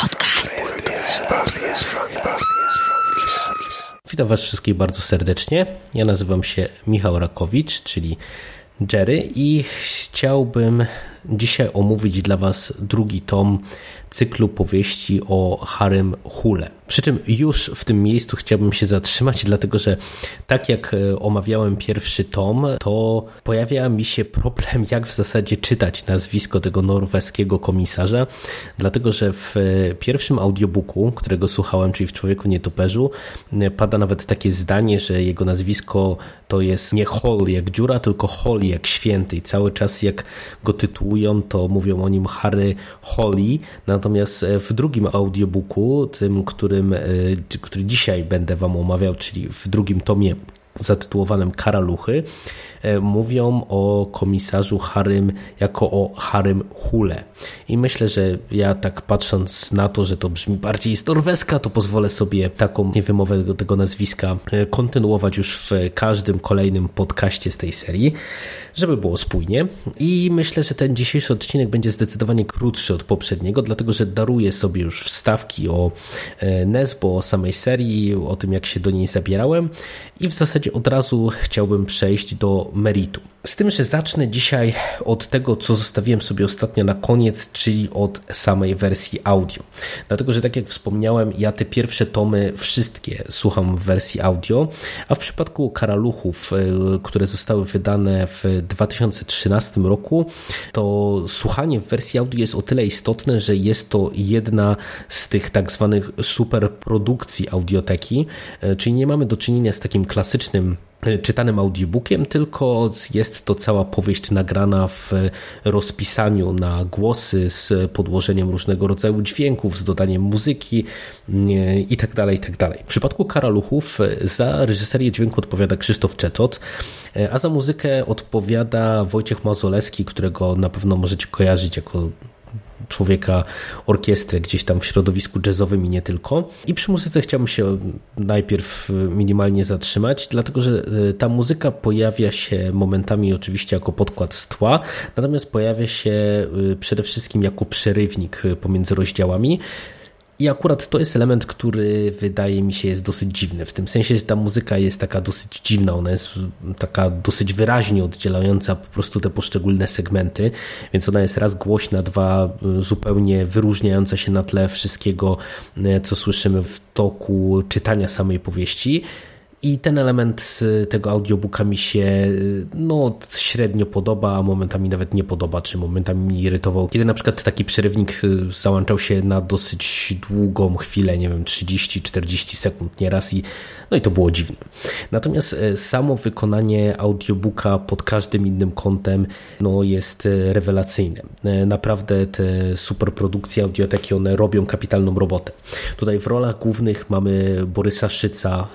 Podcast. Witam Was wszystkich bardzo serdecznie. Ja nazywam się Michał Rakowicz, czyli Jerry i chciałbym dzisiaj omówić dla Was drugi tom cyklu powieści o Harem Hule. Przy czym już w tym miejscu chciałbym się zatrzymać, dlatego że tak jak e, omawiałem pierwszy tom, to pojawia mi się problem, jak w zasadzie czytać nazwisko tego norweskiego komisarza, dlatego że w e, pierwszym audiobooku, którego słuchałem, czyli w Człowieku Nietoperzu, e, pada nawet takie zdanie, że jego nazwisko to jest nie Hol jak dziura, tylko Hol jak święty. I cały czas jak go tytułują, to mówią o nim Harry Holly, natomiast w drugim audiobooku, tym, który którym, e, który dzisiaj będę Wam omawiał, czyli w drugim tomie zatytułowanym Karaluchy, e, mówią o komisarzu Harym jako o Harym Hule. I myślę, że ja tak patrząc na to, że to brzmi bardziej norweska, to pozwolę sobie taką niewymowę tego nazwiska e, kontynuować już w każdym kolejnym podcaście z tej serii żeby było spójnie. I myślę, że ten dzisiejszy odcinek będzie zdecydowanie krótszy od poprzedniego, dlatego że daruję sobie już wstawki o e, Nesbo, o samej serii, o tym jak się do niej zabierałem i w zasadzie od razu chciałbym przejść do meritum. Z tym, że zacznę dzisiaj od tego, co zostawiłem sobie ostatnio na koniec, czyli od samej wersji audio. Dlatego, że tak jak wspomniałem, ja te pierwsze tomy wszystkie słucham w wersji audio, a w przypadku Karaluchów, e, które zostały wydane w 2013 roku, to słuchanie w wersji audio jest o tyle istotne, że jest to jedna z tych tak zwanych superprodukcji audioteki, e, czyli nie mamy do czynienia z takim klasycznym czytanym audiobookiem, tylko jest to cała powieść nagrana w rozpisaniu na głosy z podłożeniem różnego rodzaju dźwięków, z dodaniem muzyki itd. Tak itd. Tak w przypadku Karaluchów za reżyserię dźwięku odpowiada Krzysztof Czetot, a za muzykę odpowiada Wojciech Mazoleski, którego na pewno możecie kojarzyć jako człowieka orkiestrę gdzieś tam w środowisku jazzowym i nie tylko. I przy muzyce chciałbym się najpierw minimalnie zatrzymać, dlatego że e, ta muzyka pojawia się momentami oczywiście jako podkład z tła, natomiast pojawia się e, przede wszystkim jako przerywnik pomiędzy rozdziałami. I akurat to jest element, który wydaje mi się jest dosyć dziwny. W tym sensie, że ta muzyka jest taka dosyć dziwna, ona jest taka dosyć wyraźnie oddzielająca po prostu te poszczególne segmenty, więc ona jest raz głośna, dwa zupełnie wyróżniająca się na tle wszystkiego, e, co słyszymy w toku czytania samej powieści. I ten element tego audiobooka mi się no, średnio podoba, a momentami nawet nie podoba, czy momentami mnie irytował. Kiedy na przykład taki przerywnik y, załączał się na dosyć długą chwilę, nie wiem, 30-40 sekund nieraz i no i to było dziwne. Natomiast e, samo wykonanie audiobooka pod każdym innym kątem no, jest e, rewelacyjne. E, naprawdę te superprodukcje audioteki, one robią kapitalną robotę. Tutaj w rolach głównych mamy Borysa Szyca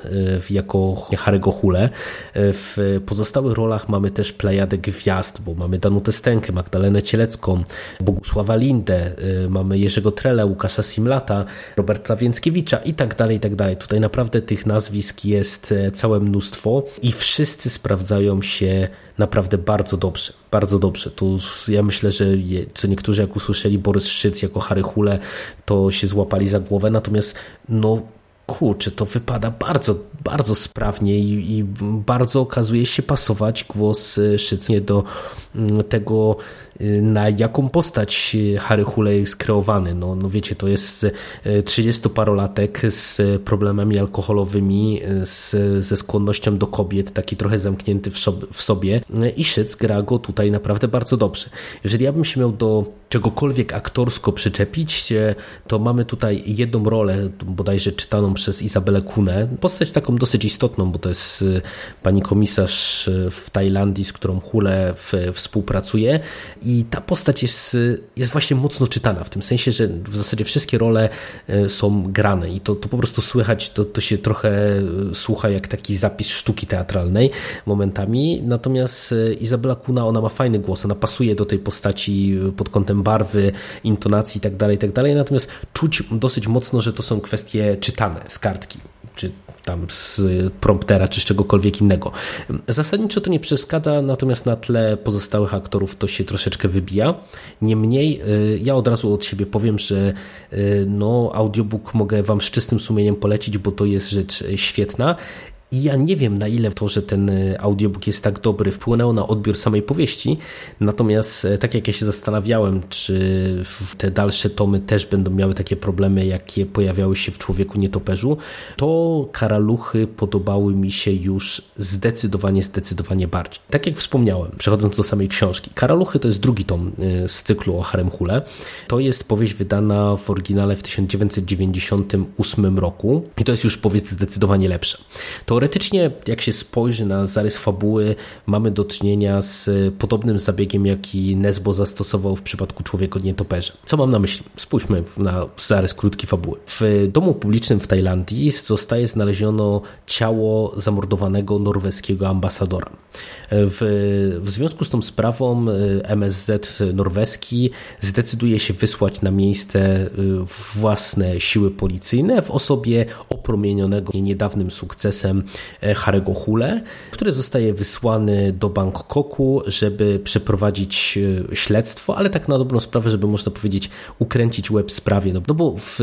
jako jako Harry'ego Hule. W pozostałych rolach mamy też plejadę gwiazd, bo mamy Danutę Stękę, Magdalenę Cielecką, Bogusława Lindę, y, mamy Jerzego Trele, Łukasza Simlata, Roberta Więckiewicza i tak dalej, i tak dalej. Tutaj naprawdę tych nazwisk jest e, całe mnóstwo i wszyscy sprawdzają się naprawdę bardzo dobrze. Bardzo dobrze. Tu ja myślę, że co niektórzy jak usłyszeli Borys Szyc jako Harry Hule, to się złapali za głowę, natomiast no kurczę, to wypada bardzo, bardzo sprawnie i, i bardzo okazuje się pasować głos e, Szycnie do mm, tego, na jaką postać Harry Hule jest kreowany. No, no wiecie, to jest 30-parolatek e, z problemami alkoholowymi, z, ze skłonnością do kobiet, taki trochę zamknięty w w sobie i Szyc gra go tutaj naprawdę bardzo dobrze. Jeżeli ja bym się miał do czegokolwiek aktorsko przyczepić, to mamy tutaj jedną rolę, bodajże czytaną przez Izabelę Kunę. Postać taką dosyć istotną, bo to jest y, pani komisarz y, w Tajlandii, z którą Hule współpracuje i ta postać jest, jest właśnie mocno czytana, w tym sensie, że w zasadzie wszystkie role są grane i to, to po prostu słychać, to, to się trochę słucha jak taki zapis sztuki teatralnej momentami, natomiast Izabela Kuna, ona ma fajny głos, ona pasuje do tej postaci pod kątem barwy, intonacji itd., tak itd., tak natomiast czuć dosyć mocno, że to są kwestie czytane z kartki. Czy tam z promptera, czy z czegokolwiek innego. Zasadniczo to nie przeszkadza, natomiast na tle pozostałych aktorów to się troszeczkę wybija. Niemniej y, ja od razu od siebie powiem, że y, no, audiobook mogę Wam z czystym sumieniem polecić, bo to jest rzecz świetna i ja nie wiem, na ile to, że ten e, audiobook jest tak dobry, wpłynęło na odbiór samej powieści. Natomiast, e, tak jak ja się zastanawiałem, czy te dalsze tomy też będą miały takie problemy, jakie pojawiały się w Człowieku Nietoperzu, to Karaluchy podobały mi się już zdecydowanie, zdecydowanie bardziej. Tak jak wspomniałem, przechodząc do samej książki, Karaluchy to jest drugi tom e, z cyklu o Harem Hule. To jest powieść wydana w oryginale w 1998 roku i to jest już powieść zdecydowanie lepsza. To Teoretycznie, jak się spojrzy na zarys fabuły, mamy do czynienia z podobnym zabiegiem, jaki Nesbo zastosował w przypadku Człowieka Nietoperza. Co mam na myśli? Spójrzmy na zarys krótki fabuły. W domu publicznym w Tajlandii zostaje znaleziono ciało zamordowanego norweskiego ambasadora. W, w związku z tą sprawą e, MSZ norweski zdecyduje się wysłać na miejsce e, własne siły policyjne w osobie opromienionego niedawnym sukcesem E, Harego Hule, który zostaje wysłany do Bangkoku, żeby przeprowadzić e, śledztwo, ale tak na dobrą sprawę, żeby można powiedzieć ukręcić łeb sprawie, no, no bo w,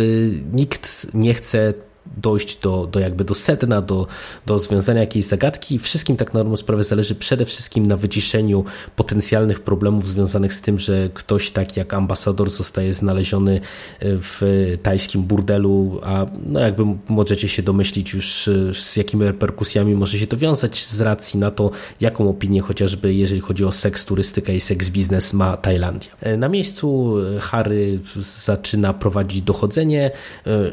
nikt nie chce dojść do, do jakby do sedna, do, do rozwiązania jakiejś zagadki. Wszystkim tak na dobrą sprawę zależy przede wszystkim na wyciszeniu potencjalnych problemów związanych z tym, że ktoś taki jak ambasador zostaje znaleziony w tajskim burdelu, a no jakby możecie się domyślić już z jakimi reperkusjami może się to wiązać z racji na to, jaką opinię chociażby jeżeli chodzi o seks turystykę i seks biznes ma Tajlandia. Na miejscu Harry zaczyna prowadzić dochodzenie,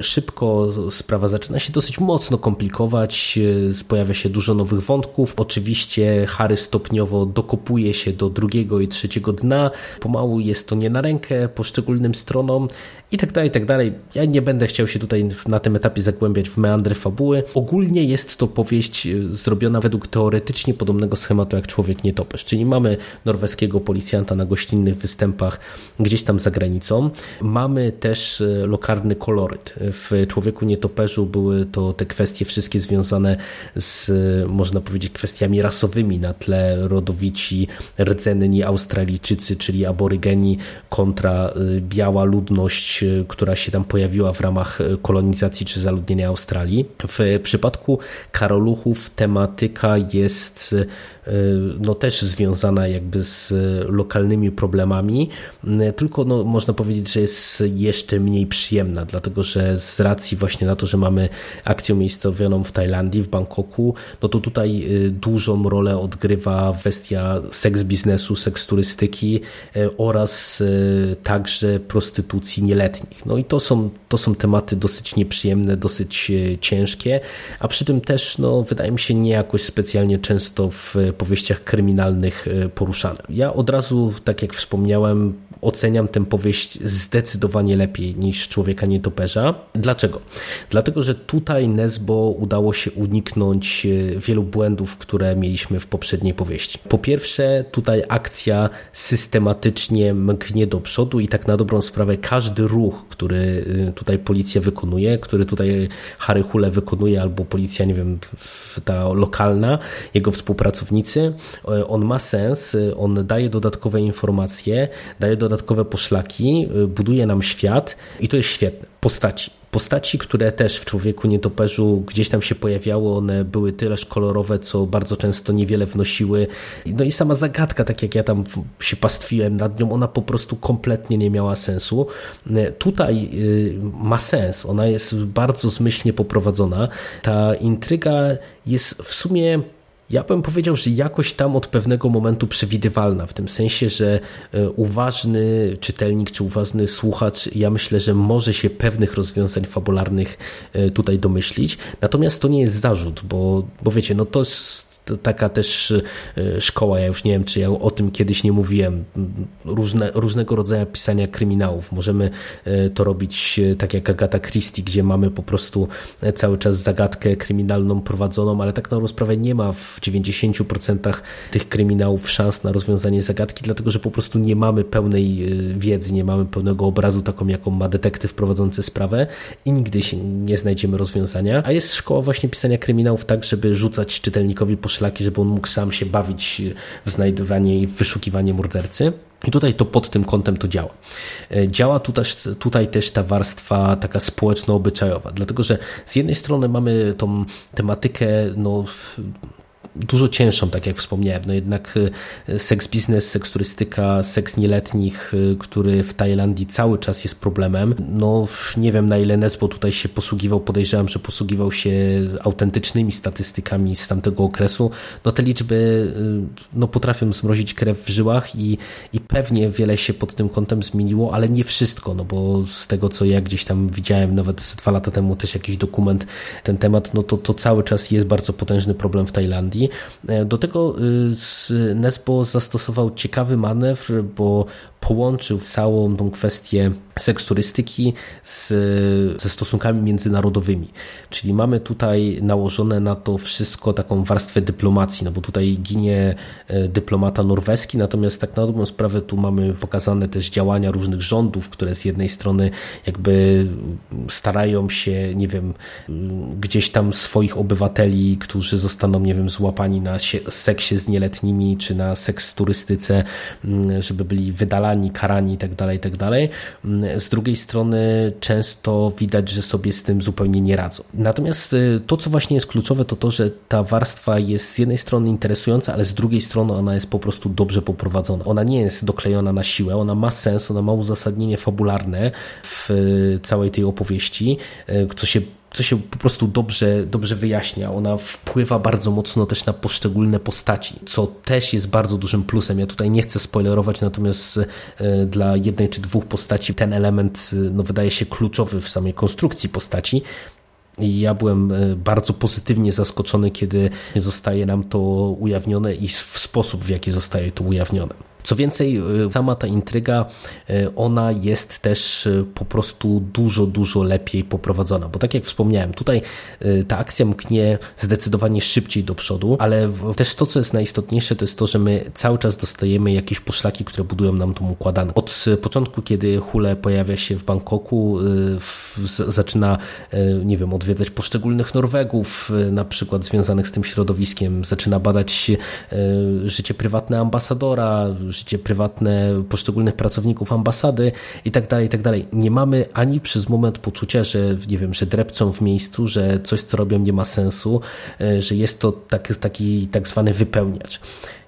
szybko sprawa sprawa zaczyna się dosyć mocno komplikować, e, pojawia się dużo nowych wątków. Oczywiście Harry stopniowo dokopuje się do drugiego i trzeciego dna. Pomału jest to nie na rękę poszczególnym stronom i tak dalej, i tak dalej. Ja nie będę chciał się tutaj na tym etapie zagłębiać w meandry fabuły. Ogólnie jest to powieść e, zrobiona według teoretycznie podobnego schematu jak Człowiek Nietoperz, czyli mamy norweskiego policjanta na gościnnych występach gdzieś tam za granicą. Mamy też e, lokalny koloryt. W Człowieku Nietoperzu były to te kwestie wszystkie związane z, można powiedzieć, kwestiami rasowymi na tle rodowici, rdzenni Australijczycy, czyli aborygeni kontra biała ludność, która się tam pojawiła w ramach y, kolonizacji czy zaludnienia Australii. W przypadku Karoluchów tematyka jest no też związana jakby z lokalnymi problemami, tylko no, można powiedzieć, że jest jeszcze mniej przyjemna, dlatego że z racji właśnie na to, że mamy akcję miejscowioną w Tajlandii, w Bangkoku, no to tutaj dużą rolę odgrywa kwestia seks biznesu, seks turystyki oraz także prostytucji nieletnich. No i to są, to są tematy dosyć nieprzyjemne, dosyć ciężkie, a przy tym też no, wydaje mi się nie jakoś specjalnie często w powieściach kryminalnych e, poruszane. Ja od razu, tak jak wspomniałem, oceniam tę powieść zdecydowanie lepiej niż Człowieka Nietoperza. Dlaczego? Dlatego, że tutaj Nesbo udało się uniknąć e, wielu błędów, które mieliśmy w poprzedniej powieści. Po pierwsze, tutaj akcja systematycznie mknie do przodu i tak na dobrą sprawę każdy ruch, który e, tutaj policja wykonuje, który tutaj Harry Hule wykonuje albo policja, nie wiem, ta lokalna, jego współpracownicy, e, on ma sens, on daje dodatkowe informacje, daje dodatkowe poszlaki, buduje nam świat i to jest świetne. Postaci Postaci, które też w Człowieku Nietoperzu gdzieś tam się pojawiały, one były tyleż kolorowe, co bardzo często niewiele wnosiły. No i sama zagadka, tak jak ja tam się pastwiłem nad nią, ona po prostu kompletnie nie miała sensu. Tutaj ma sens, ona jest bardzo zmyślnie poprowadzona. Ta intryga jest w sumie ja bym powiedział, że jakoś tam od pewnego momentu przewidywalna, w tym sensie, że e, uważny czytelnik czy uważny słuchacz, ja myślę, że może się pewnych rozwiązań fabularnych e, tutaj domyślić. Natomiast to nie jest zarzut, bo, bo wiecie, no to jest taka też szkoła, ja już nie wiem, czy ja o tym kiedyś nie mówiłem, różne, różnego rodzaju pisania kryminałów. Możemy to robić tak jak Agata Christie, gdzie mamy po prostu cały czas zagadkę kryminalną prowadzoną, ale tak na dobrą sprawę nie ma w 90% tych kryminałów szans na rozwiązanie zagadki, dlatego że po prostu nie mamy pełnej wiedzy, nie mamy pełnego obrazu taką, jaką ma detektyw prowadzący sprawę i nigdy się nie znajdziemy rozwiązania. A jest szkoła właśnie pisania kryminałów tak, żeby rzucać czytelnikowi poszlaki, żeby on mógł sam się bawić w znajdywanie i wyszukiwanie mordercy. I tutaj to pod tym kątem to działa. E, działa tutaj też ta warstwa taka społeczno-obyczajowa, dlatego że z jednej strony mamy tą tematykę no, dużo cięższą, tak jak wspomniałem. No jednak e, seks biznes, seks turystyka, seks nieletnich, e, który w Tajlandii cały czas jest problemem. No nie wiem na ile Nesbo tutaj się posługiwał, podejrzewam, że posługiwał się autentycznymi statystykami z tamtego okresu. No te liczby e, no, potrafią zmrozić krew w żyłach i, i pewnie wiele się pod tym kątem zmieniło, ale nie wszystko, no bo z tego co ja gdzieś tam widziałem nawet dwa lata temu też jakiś dokument ten temat, no to, to cały czas jest bardzo potężny problem w Tajlandii. E, do tego y, Nesbo zastosował ciekawy manewr, bo połączył całą tą kwestię seksturystyki z, ze stosunkami międzynarodowymi. Czyli mamy tutaj nałożone na to wszystko taką warstwę dyplomacji, no bo tutaj ginie e, dyplomata norweski, natomiast tak na dobrą sprawę tu mamy pokazane też działania różnych rządów, które z jednej strony jakby starają się, nie wiem, gdzieś tam swoich obywateli, którzy zostaną, nie wiem, złapani na seksie z nieletnimi, czy na seks turystyce, żeby byli wydalani karani, karani itd., tak itd. Tak mm, z drugiej strony często widać, że sobie z tym zupełnie nie radzą. Natomiast y, to, co właśnie jest kluczowe, to to, że ta warstwa jest z jednej strony interesująca, ale z drugiej strony ona jest po prostu dobrze poprowadzona. Ona nie jest doklejona na siłę, ona ma sens, ona ma uzasadnienie fabularne w y, całej tej opowieści, y, co się co się po prostu dobrze, dobrze wyjaśnia. Ona wpływa bardzo mocno też na poszczególne postaci, co też jest bardzo dużym plusem. Ja tutaj nie chcę spoilerować, natomiast e, dla jednej czy dwóch postaci ten element e, no, wydaje się kluczowy w samej konstrukcji postaci. I ja byłem e, bardzo pozytywnie zaskoczony, kiedy zostaje nam to ujawnione i w sposób, w jaki zostaje to ujawnione. Co więcej, y, sama ta intryga, y, ona jest też y, po prostu dużo, dużo lepiej poprowadzona, bo tak jak wspomniałem, tutaj ta akcja mknie zdecydowanie szybciej do przodu, ale też to, co jest najistotniejsze, to jest to, że my cały czas dostajemy jakieś poszlaki, które budują nam tą układankę. Od początku, kiedy Hule pojawia się w Bangkoku, zaczyna, nie wiem, odwiedzać poszczególnych Norwegów, na przykład związanych z tym środowiskiem, zaczyna badać życie prywatne ambasadora, życie prywatne poszczególnych pracowników ambasady i tak dalej, i tak dalej. Nie mamy ani przez moment poczucia, że nie wiem, że drepcą w miejscu, że coś, co robią nie ma sensu, e, że jest to taki, taki tak zwany wypełniacz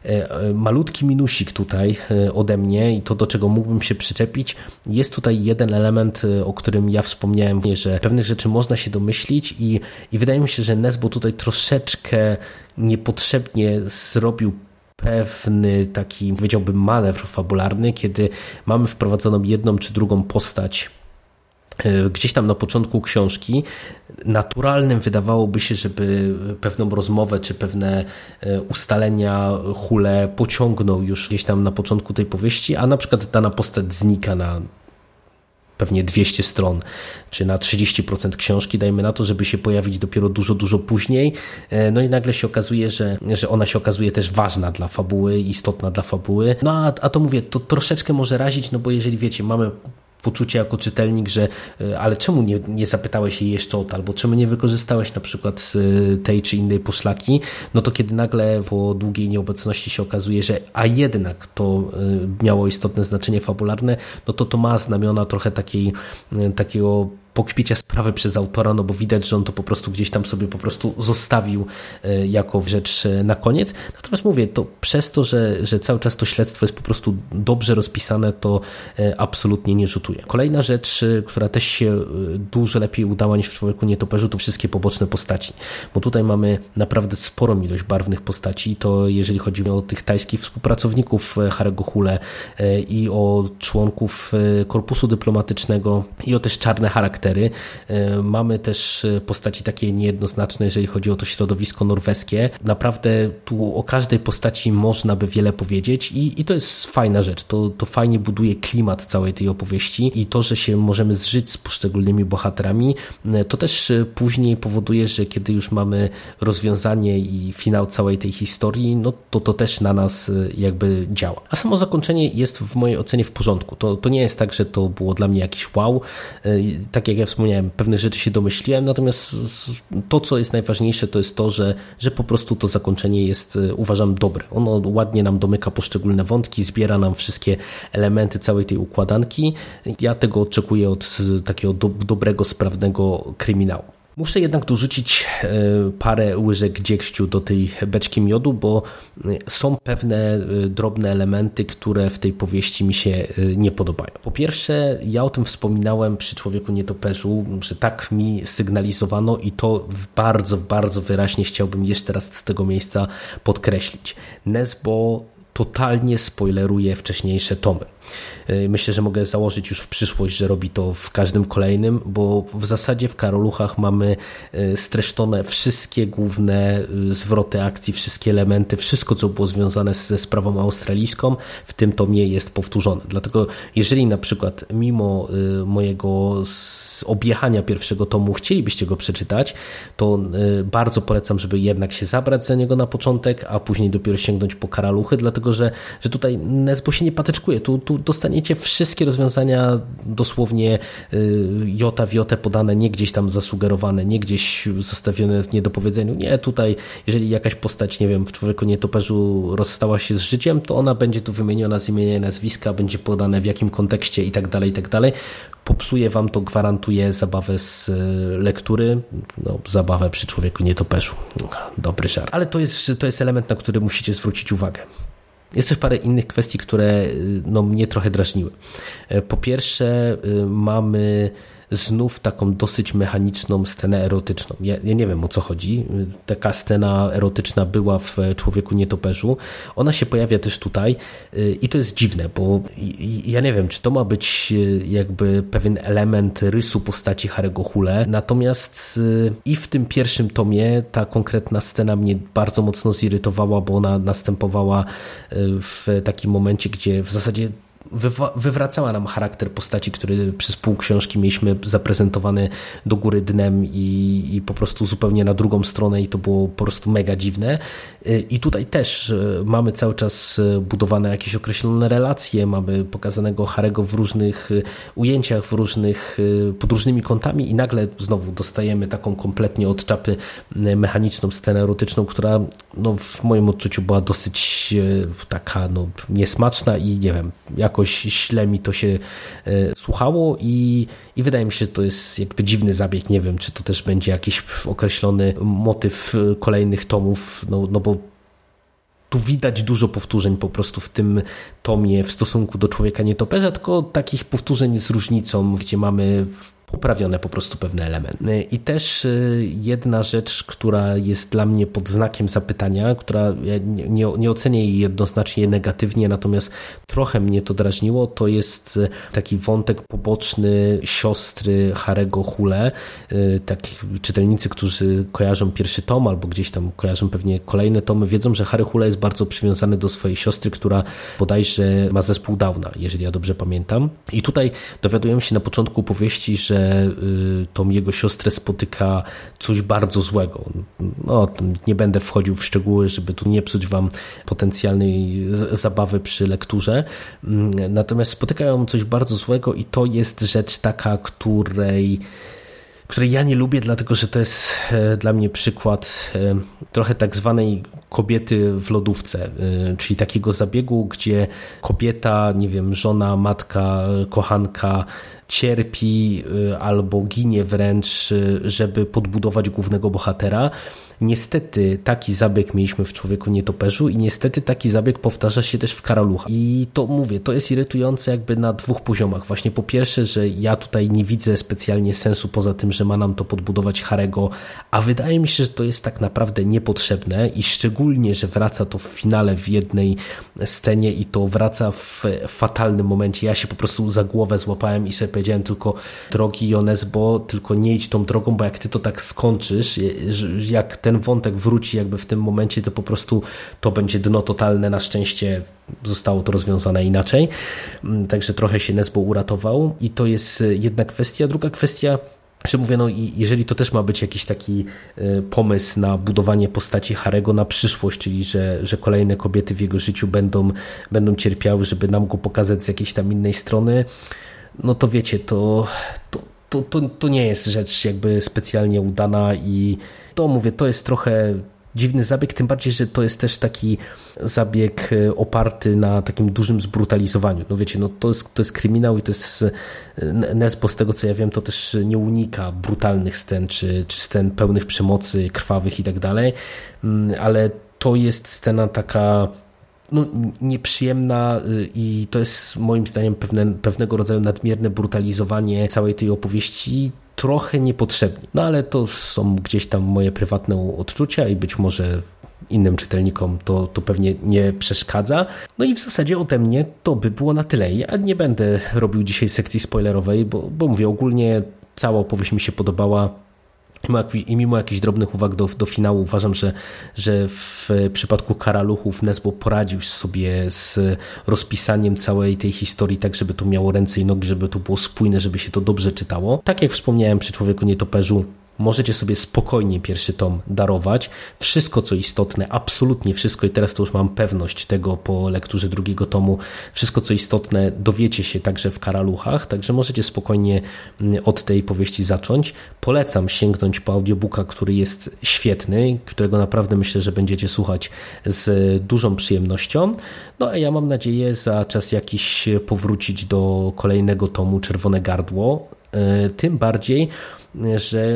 e, e, malutki minusik tutaj ode mnie i to, do czego mógłbym się przyczepić, jest tutaj jeden element, o którym ja wspomniałem, że pewnych rzeczy można się domyślić i, i wydaje mi się, że Nesbo tutaj troszeczkę niepotrzebnie zrobił pewny taki, powiedziałbym, manewr fabularny, kiedy mamy wprowadzoną jedną czy drugą postać e, gdzieś tam na początku książki, naturalnym wydawałoby się, żeby pewną rozmowę czy pewne e, ustalenia hule pociągnął już gdzieś tam na początku tej powieści, a na przykład dana postać znika na pewnie 200 stron, czy na 30% książki, dajmy na to, żeby się pojawić dopiero dużo, dużo później. E, no i nagle się okazuje, że, że ona się okazuje też ważna dla fabuły, istotna dla fabuły. No a, a to mówię, to troszeczkę może razić, no bo jeżeli wiecie, mamy poczucie jako czytelnik, że e, ale czemu nie, nie zapytałeś jej jeszcze o to, albo czemu nie wykorzystałeś na przykład e, tej czy innej poszlaki, no to kiedy nagle po długiej nieobecności się okazuje, że a jednak to e, miało istotne znaczenie fabularne, no to to ma znamiona trochę takiej, takiego pokpicia sprawy przez autora, no bo widać, że on to po prostu gdzieś tam sobie po prostu zostawił e, jako rzecz e, na koniec. Natomiast mówię, to przez to, że, że cały czas to śledztwo jest po prostu dobrze rozpisane, to e, absolutnie nie rzutuje. Kolejna rzecz, która też się dużo lepiej udała niż w Człowieku Nietoperzu, to wszystkie poboczne postaci, bo tutaj mamy naprawdę sporą ilość barwnych postaci, to jeżeli chodzi o tych tajskich współpracowników Harego Hule i o członków korpusu dyplomatycznego i o też czarne charaktery, charaktery. Mamy też postaci takie niejednoznaczne, jeżeli chodzi o to środowisko norweskie. Naprawdę tu o każdej postaci można by wiele powiedzieć i, i to jest fajna rzecz. To, to fajnie buduje klimat całej tej opowieści i to, że się możemy zżyć z poszczególnymi bohaterami, to też później powoduje, że kiedy już mamy rozwiązanie i finał całej tej historii, no to to też na nas jakby działa. A samo zakończenie jest w mojej ocenie w porządku. To, to nie jest tak, że to było dla mnie jakiś wow. Tak jak ja wspomniałem, pewne rzeczy się domyśliłem, natomiast to, co jest najważniejsze, to jest to, że, że po prostu to zakończenie jest, uważam, dobre. Ono ładnie nam domyka poszczególne wątki, zbiera nam wszystkie elementy całej tej układanki. Ja tego oczekuję od takiego do, dobrego, sprawnego kryminału. Muszę jednak dorzucić e, parę łyżek dziegściu do tej beczki miodu, bo e, są pewne e, drobne elementy, które w tej powieści mi się nie podobają. Po pierwsze, ja o tym wspominałem przy Człowieku Nietoperzu, że tak mi sygnalizowano i to bardzo, bardzo wyraźnie chciałbym jeszcze raz z tego miejsca podkreślić. Nesbo totalnie spoileruje wcześniejsze tomy. Y, myślę, że mogę założyć już w przyszłość, że robi to w każdym kolejnym, bo w zasadzie w Karoluchach mamy y, streszczone wszystkie główne y, zwroty akcji, wszystkie elementy, wszystko co było związane ze sprawą australijską w tym tomie jest powtórzone. Dlatego jeżeli na przykład mimo mojego objechania pierwszego tomu chcielibyście go przeczytać, to bardzo polecam, żeby jednak się zabrać za niego na początek, a później dopiero sięgnąć po Karaluchy, dlatego że, że tutaj Nesbo się nie patyczkuje. Tu, tu dostaniecie wszystkie rozwiązania dosłownie y, jota w jotę podane, nie gdzieś tam zasugerowane, nie gdzieś zostawione w niedopowiedzeniu. Nie, tutaj jeżeli jakaś postać, nie wiem, w Człowieku Nietoperzu rozstała się z życiem, to ona będzie tu wymieniona z imienia i nazwiska, będzie podane w jakim kontekście i tak dalej, i tak dalej. Popsuje wam to, gwarantuje zabawę z y, lektury, no, zabawę przy Człowieku Nietoperzu. Dobry żart. Ale to jest, to jest element, na który musicie zwrócić uwagę. Jest też parę innych kwestii, które y, no, mnie trochę drażniły. E, po pierwsze, y, mamy znów taką dosyć mechaniczną scenę erotyczną. Ja, ja, nie wiem o co chodzi. Taka scena erotyczna była w Człowieku Nietoperzu. Ona się pojawia też tutaj y, i to jest dziwne, bo ja nie wiem, czy to ma być y, jakby pewien element rysu postaci Harego Hule. Natomiast y, i w tym pierwszym tomie ta konkretna scena mnie bardzo mocno zirytowała, bo ona następowała w takim momencie, gdzie w zasadzie wywracała nam charakter postaci, który przez pół książki mieliśmy zaprezentowany do góry dnem i, i po prostu zupełnie na drugą stronę i to było po prostu mega dziwne. Y, I tutaj też y, mamy cały czas y, budowane jakieś określone relacje, mamy pokazanego Harego w różnych ujęciach, w różnych, pod różnymi kątami i nagle znowu dostajemy taką kompletnie od czapy mechaniczną scenę erotyczną, która no, w moim odczuciu była dosyć taka no, niesmaczna i nie wiem, jakoś jakoś źle mi to się e, słuchało i, i wydaje mi się, że to jest jakby dziwny zabieg. Nie wiem, czy to też będzie jakiś określony motyw kolejnych tomów, no, no bo tu widać dużo powtórzeń po prostu w tym tomie w stosunku do człowieka nietoperza, tylko takich powtórzeń z różnicą, gdzie mamy poprawione po prostu pewne elementy. I też y, jedna rzecz, która jest dla mnie pod znakiem zapytania, która nie, nie ocenię jej jednoznacznie negatywnie, natomiast trochę mnie to drażniło, to jest y, taki wątek poboczny siostry Harego Hule. Tak czytelnicy, którzy kojarzą pierwszy tom albo gdzieś tam kojarzą pewnie kolejne tomy, wiedzą, że Harry Hule jest bardzo przywiązany do swojej siostry, która bodajże ma zespół Downa, jeżeli ja dobrze pamiętam. I tutaj dowiadujemy się na początku powieści, że że y, tą jego siostrę spotyka coś bardzo złego. No, nie będę wchodził w szczegóły, żeby tu nie psuć wam potencjalnej zabawy przy lekturze. Mm, natomiast spotykają coś bardzo złego i to jest rzecz taka, której której ja nie lubię, dlatego że to jest e, dla mnie przykład e, trochę tak zwanej kobiety w lodówce, e, czyli takiego zabiegu, gdzie kobieta, nie wiem, żona, matka, kochanka cierpi albo ginie wręcz, żeby podbudować głównego bohatera. niestety taki zabieg mieliśmy w Człowieku Nietoperzu i niestety taki zabieg powtarza się też w Karalucha. I to mówię, to jest irytujące jakby na dwóch poziomach. Właśnie po pierwsze, że ja tutaj nie widzę specjalnie sensu poza tym, że ma nam to podbudować Harego, a wydaje mi się, że to jest tak naprawdę niepotrzebne i szczególnie, że wraca to w finale w jednej scenie i to wraca w fatalnym momencie. Ja się po prostu za głowę złapałem i sobie powiedziałem tylko drogi Jones, bo tylko nie idź tą drogą, bo jak ty to tak skończysz, jak ten wątek wróci jakby w tym momencie, to po prostu to będzie dno totalne. Na szczęście zostało to rozwiązane inaczej. Mm, także trochę się Nesbo uratował i to jest jedna kwestia. Druga kwestia, że mówię, no jeżeli to też ma być jakiś taki e, pomysł na budowanie postaci Harego na przyszłość, czyli że, że kolejne kobiety w jego życiu będą, będą cierpiały, żeby nam go pokazać z jakiejś tam innej strony, no to wiecie, to, to, to, to, to nie jest rzecz jakby specjalnie udana i to mówię, to jest trochę dziwny zabieg, tym bardziej, że to jest też taki zabieg e, oparty na takim dużym zbrutalizowaniu. No wiecie, no to jest, to jest kryminał i to jest e, Nesbo, z tego co ja wiem, to też nie unika brutalnych scen, czy, czy scen pełnych przemocy, krwawych i tak dalej, mm, ale to jest scena taka no, nieprzyjemna y, i to jest moim zdaniem pewne, pewnego rodzaju nadmierne brutalizowanie całej tej opowieści trochę niepotrzebnie. No ale to są gdzieś tam moje prywatne odczucia i być może innym czytelnikom to, to pewnie nie przeszkadza. No i w zasadzie ode mnie to by było na tyle. Ja nie będę robił dzisiaj sekcji spoilerowej, bo, bo mówię, ogólnie cała opowieść mi się podobała i mimo jakichś drobnych uwag do, do finału uważam, że, że w przypadku Karaluchów Nesbo poradził sobie z rozpisaniem całej tej historii tak, żeby to miało ręce i nogi, żeby to było spójne, żeby się to dobrze czytało. Tak jak wspomniałem przy Człowieku Nietoperzu, możecie sobie spokojnie pierwszy tom darować. Wszystko, co istotne, absolutnie wszystko, i teraz to już mam pewność tego po lekturze drugiego tomu, wszystko, co istotne, dowiecie się także w Karaluchach, także możecie spokojnie mm, od tej powieści zacząć. Polecam sięgnąć po audiobooka, który jest świetny, którego naprawdę myślę, że będziecie słuchać z dużą przyjemnością. No a ja mam nadzieję za czas jakiś powrócić do kolejnego tomu Czerwone Gardło. E, tym bardziej, że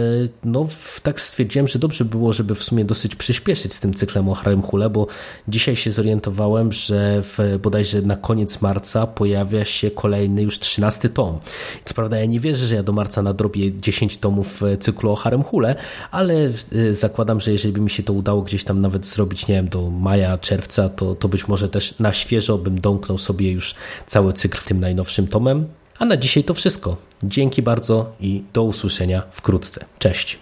no, tak stwierdziłem, że dobrze było, żeby w sumie dosyć przyspieszyć z tym cyklem o Harem Hule, bo dzisiaj się zorientowałem, że w, bodajże na koniec marca pojawia się kolejny już trzynasty tom. Co prawda ja nie wierzę, że ja do marca nadrobię 10 tomów cyklu o Harem Hule, ale y, zakładam, że jeżeli by mi się to udało gdzieś tam nawet zrobić, nie wiem, do maja, czerwca, to, to być może też na świeżo bym domknął sobie już cały cykl tym najnowszym tomem. A na dzisiaj to wszystko. Dzięki bardzo i do usłyszenia wkrótce. Cześć.